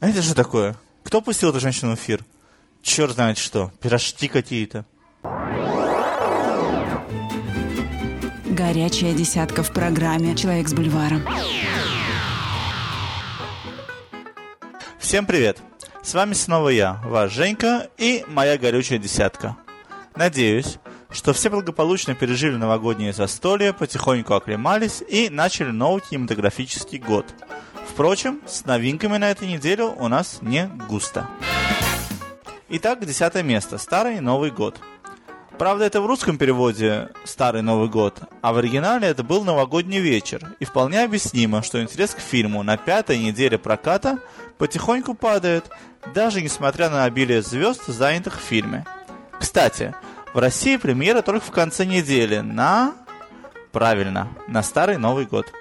А это же такое? Кто пустил эту женщину в эфир? Черт знает что. Пирожки какие-то. Горячая десятка в программе «Человек с бульваром». Всем привет! С вами снова я, ваш Женька и моя горючая десятка. Надеюсь, что все благополучно пережили новогоднее застолье, потихоньку оклемались и начали новый кинематографический год. Впрочем, с новинками на этой неделе у нас не густо. Итак, десятое место. Старый Новый год. Правда, это в русском переводе «Старый Новый год», а в оригинале это был новогодний вечер, и вполне объяснимо, что интерес к фильму на пятой неделе проката потихоньку падает, даже несмотря на обилие звезд, занятых в фильме. Кстати, в России премьера только в конце недели на... Правильно, на Старый Новый год.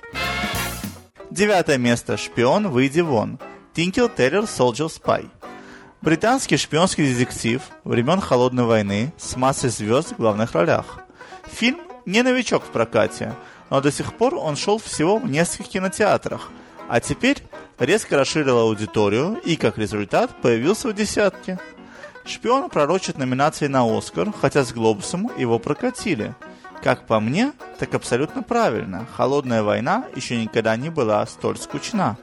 Девятое место. Шпион, выйди вон. Тинкел Террор Soldier Spy. Британский шпионский детектив времен Холодной войны с массой звезд в главных ролях. Фильм не новичок в прокате, но до сих пор он шел всего в нескольких кинотеатрах, а теперь резко расширил аудиторию и, как результат, появился в десятке. Шпион пророчит номинации на Оскар, хотя с Глобусом его прокатили. Как по мне, так абсолютно правильно. Холодная война еще никогда не была столь скучна.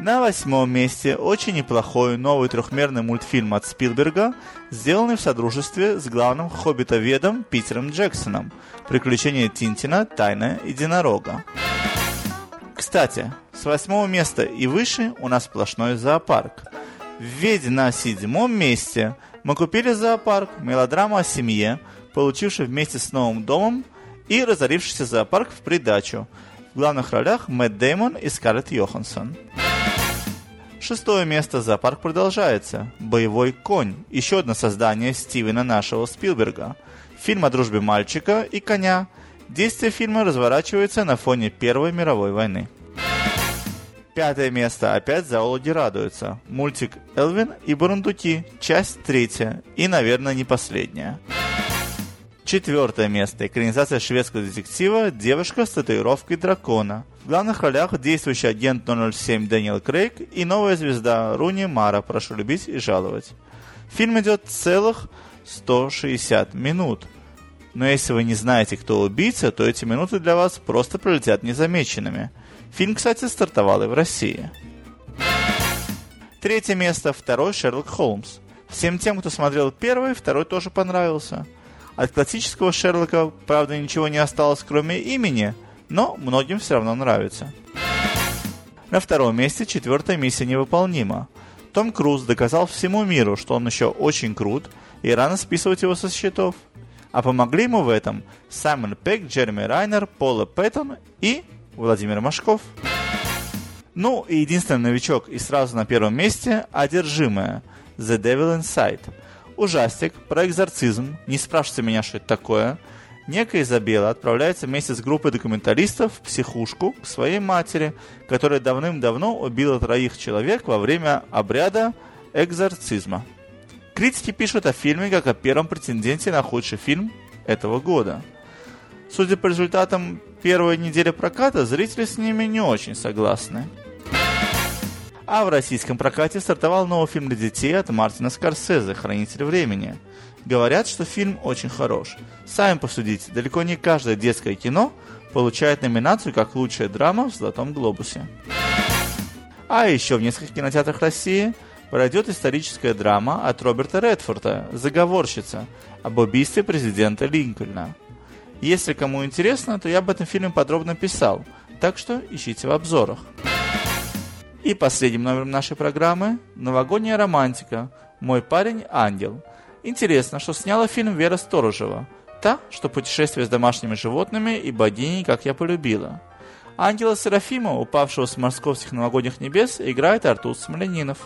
На восьмом месте очень неплохой новый трехмерный мультфильм от Спилберга, сделанный в содружестве с главным хоббитоведом Питером Джексоном «Приключения Тинтина. Тайна единорога». Кстати, с восьмого места и выше у нас сплошной зоопарк. Ведь на седьмом месте мы купили зоопарк, мелодрама о семье, получивший вместе с новым домом и разорившийся зоопарк в придачу. В главных ролях Мэтт Деймон и Скарлетт Йоханссон. Шестое место зоопарк продолжается. «Боевой конь» – еще одно создание Стивена нашего Спилберга. Фильм о дружбе мальчика и коня. Действие фильма разворачивается на фоне Первой мировой войны. Пятое место. Опять зоологи радуются. Мультик «Элвин и Бурундуки». Часть третья. И, наверное, не последняя. Четвертое место. Экранизация шведского детектива «Девушка с татуировкой дракона». В главных ролях действующий агент 007 Дэниел Крейг и новая звезда Руни Мара «Прошу любить и жаловать». Фильм идет целых 160 минут. Но если вы не знаете, кто убийца, то эти минуты для вас просто пролетят незамеченными. Фильм, кстати, стартовал и в России. Третье место. Второй Шерлок Холмс. Всем тем, кто смотрел первый, второй тоже понравился. От классического Шерлока, правда, ничего не осталось, кроме имени, но многим все равно нравится. На втором месте четвертая миссия невыполнима. Том Круз доказал всему миру, что он еще очень крут, и рано списывать его со счетов. А помогли ему в этом Саймон Пек, Джереми Райнер, Пола Пэттон и Владимир Машков. Ну и единственный новичок и сразу на первом месте – «Одержимая» The Devil Inside. Ужастик про экзорцизм, не спрашивайте меня, что это такое – некая Изабелла отправляется вместе с группой документалистов в психушку к своей матери, которая давным-давно убила троих человек во время обряда экзорцизма. Критики пишут о фильме как о первом претенденте на худший фильм этого года. Судя по результатам первой недели проката, зрители с ними не очень согласны. А в российском прокате стартовал новый фильм для детей от Мартина Скорсезе «Хранитель времени», Говорят, что фильм очень хорош. Сами посудите, далеко не каждое детское кино получает номинацию как лучшая драма в Золотом Глобусе. А еще в нескольких кинотеатрах России пройдет историческая драма от Роберта Редфорда «Заговорщица» об убийстве президента Линкольна. Если кому интересно, то я об этом фильме подробно писал, так что ищите в обзорах. И последним номером нашей программы – «Новогодняя романтика. Мой парень – ангел», Интересно, что сняла фильм Вера Сторожева. Та, что путешествие с домашними животными и богиней, как я полюбила. Ангела Серафима, упавшего с московских новогодних небес, играет Артур Смоленинов.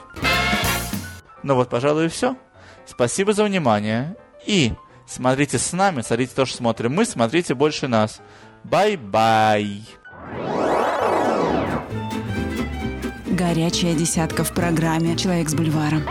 Ну вот, пожалуй, и все. Спасибо за внимание. И смотрите с нами, смотрите то, что смотрим мы, смотрите больше нас. Bye-bye. Горячая десятка в программе «Человек с бульваром».